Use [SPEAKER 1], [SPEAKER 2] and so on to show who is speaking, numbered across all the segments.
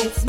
[SPEAKER 1] I'm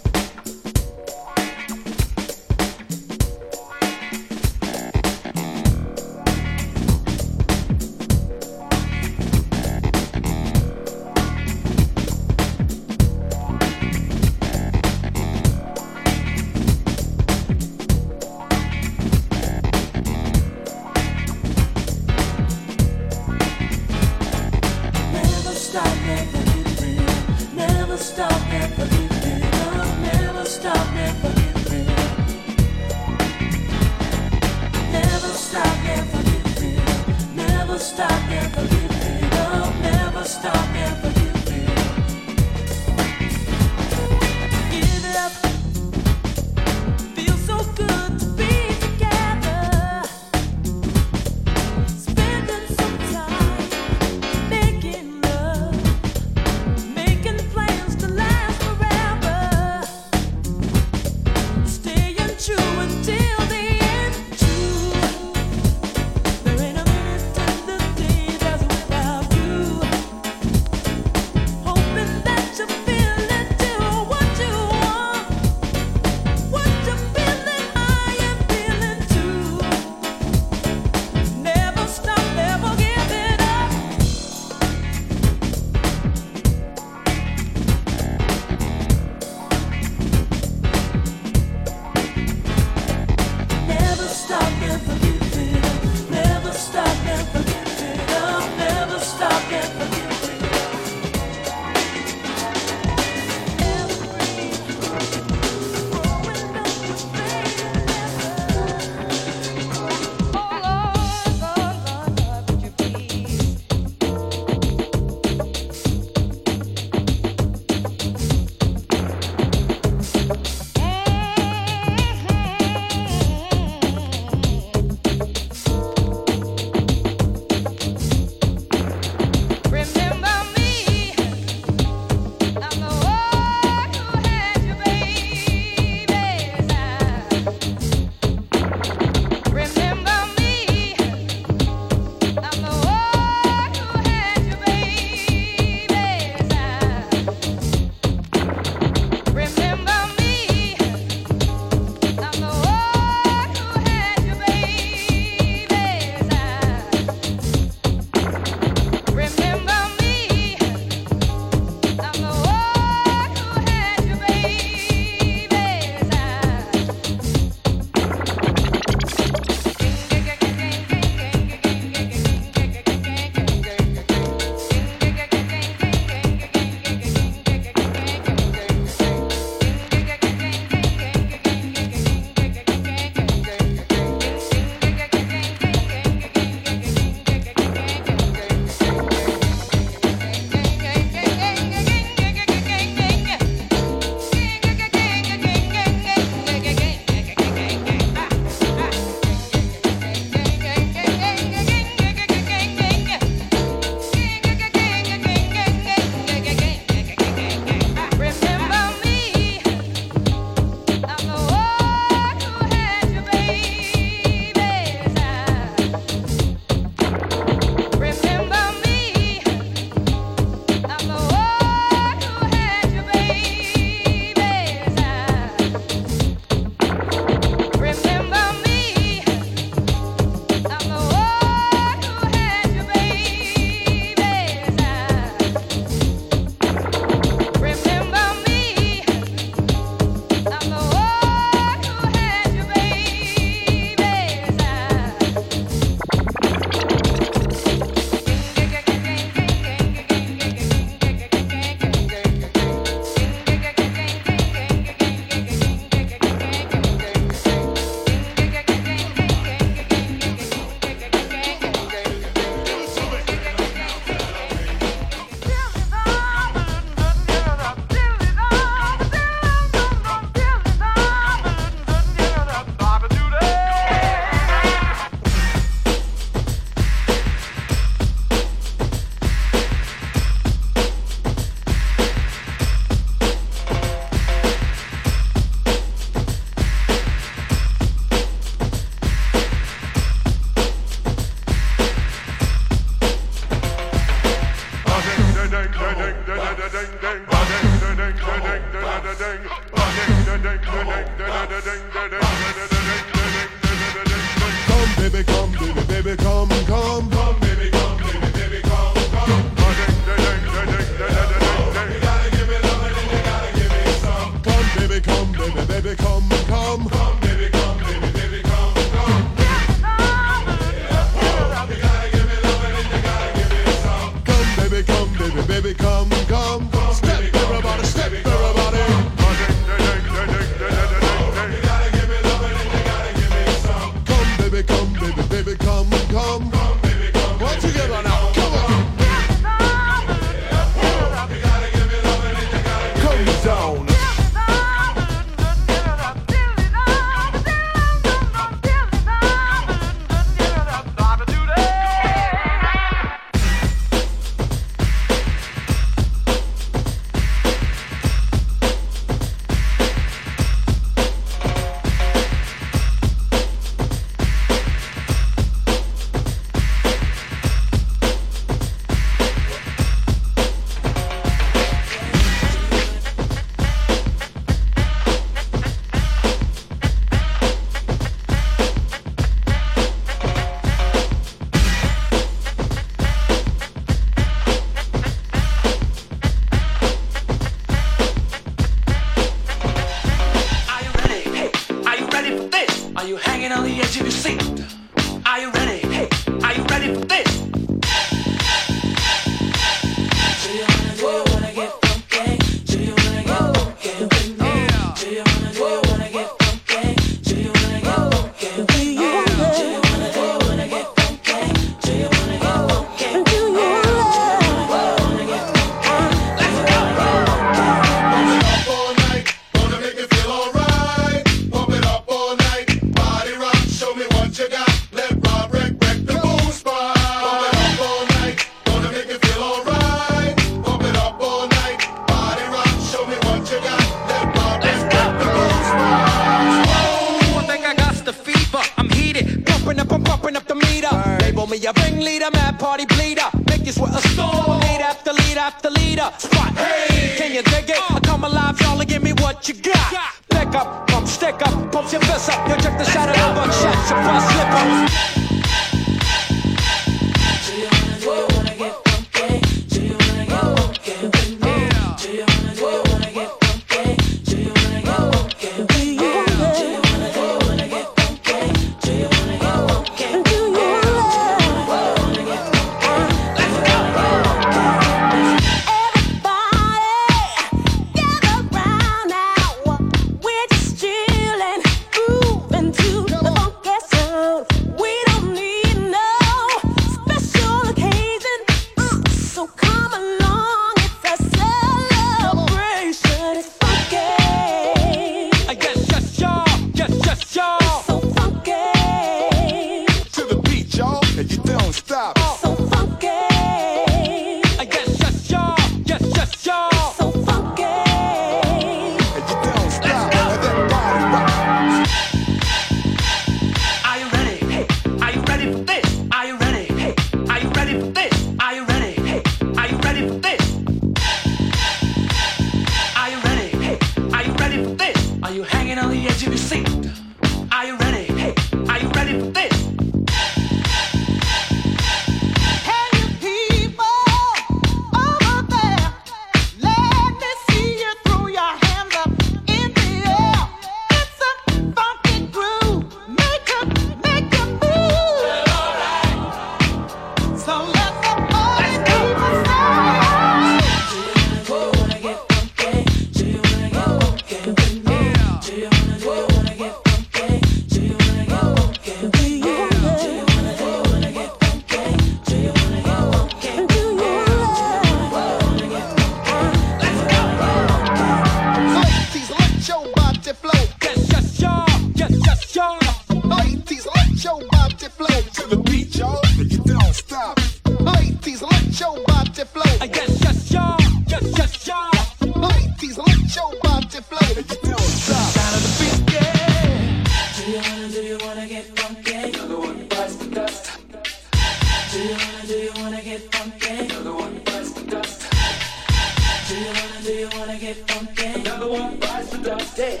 [SPEAKER 2] rise
[SPEAKER 3] to the day.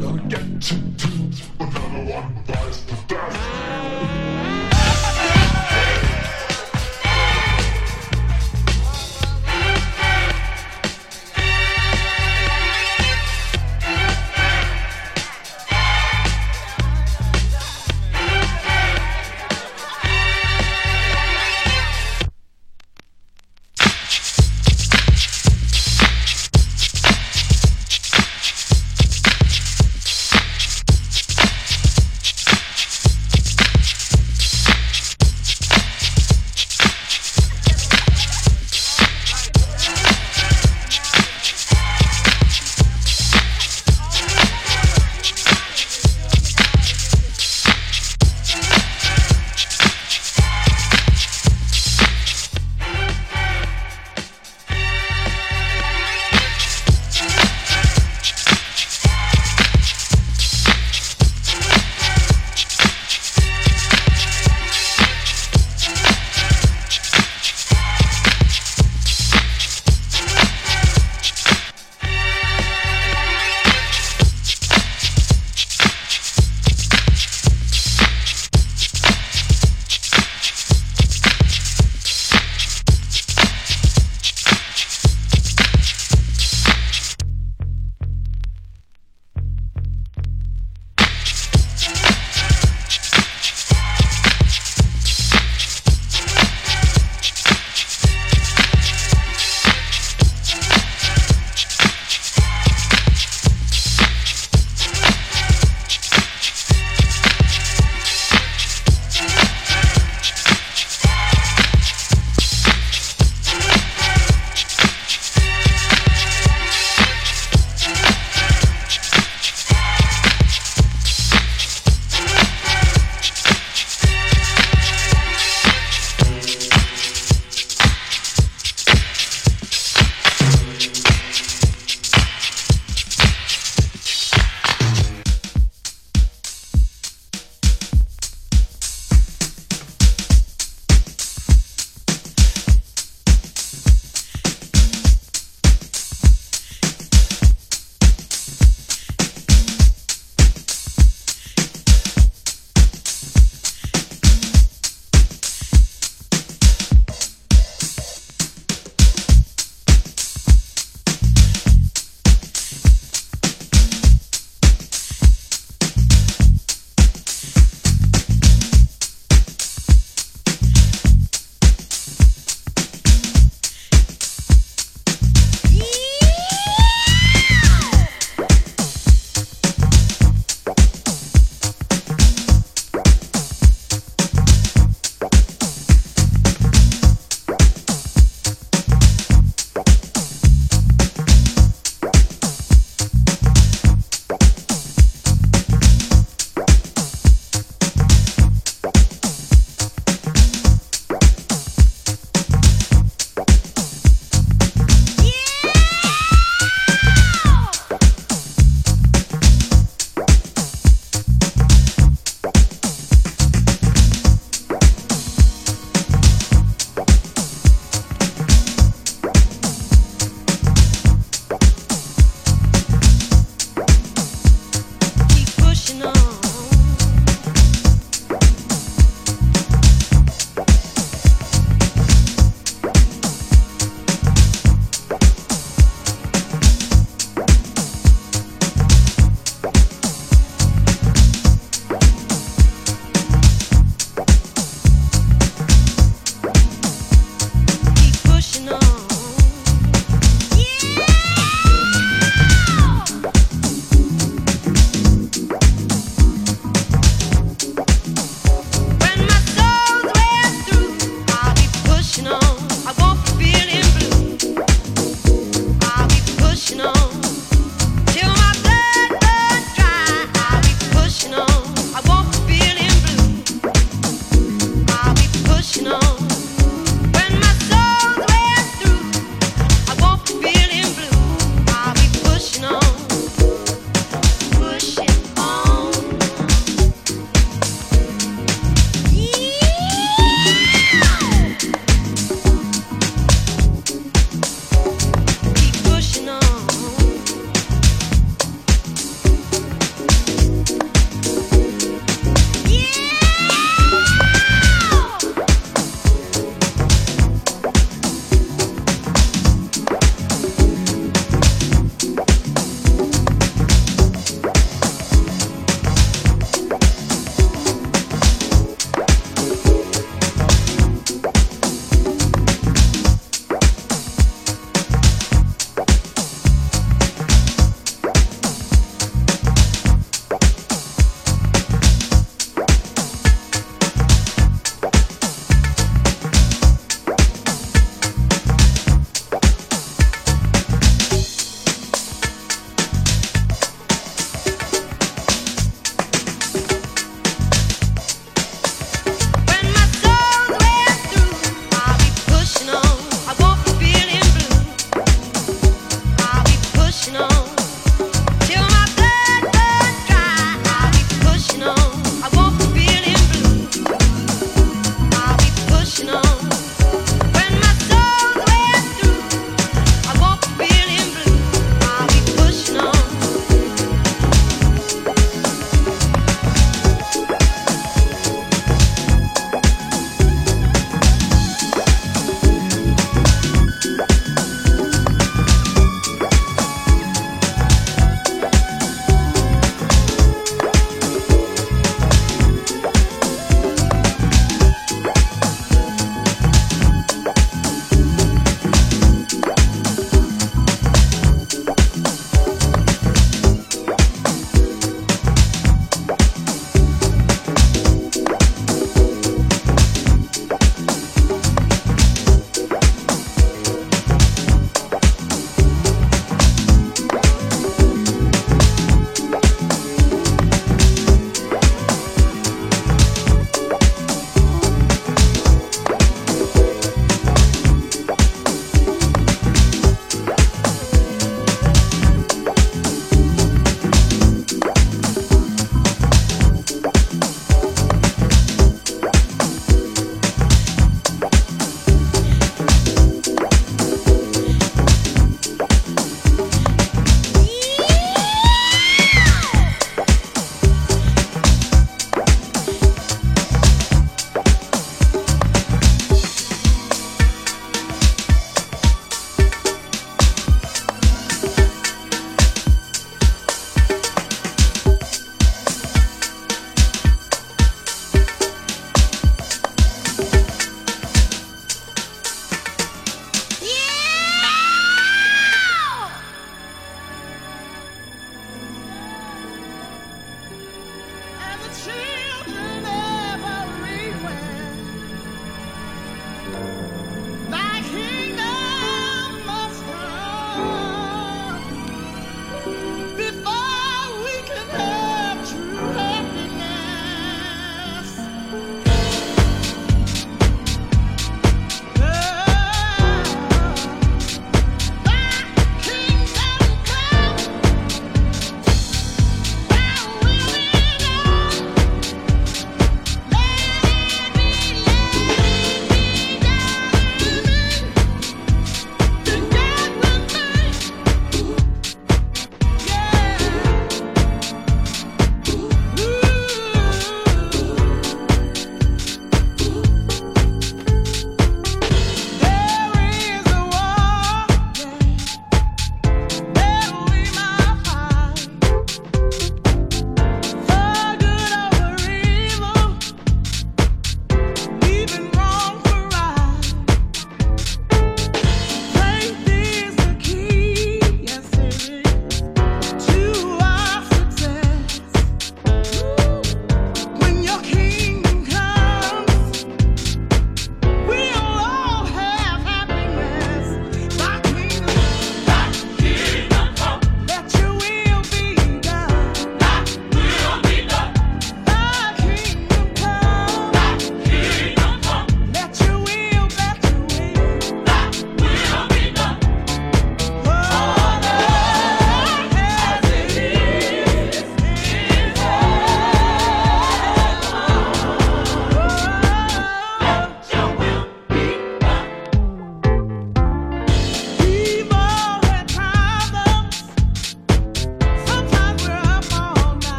[SPEAKER 3] Don't
[SPEAKER 2] get
[SPEAKER 3] too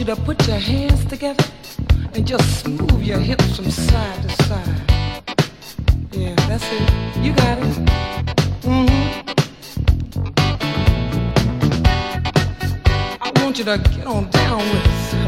[SPEAKER 3] you to
[SPEAKER 4] put your hands together and just move your hips from side to side. Yeah, that's it. You got it. Mm-hmm. I want you to get on down with it.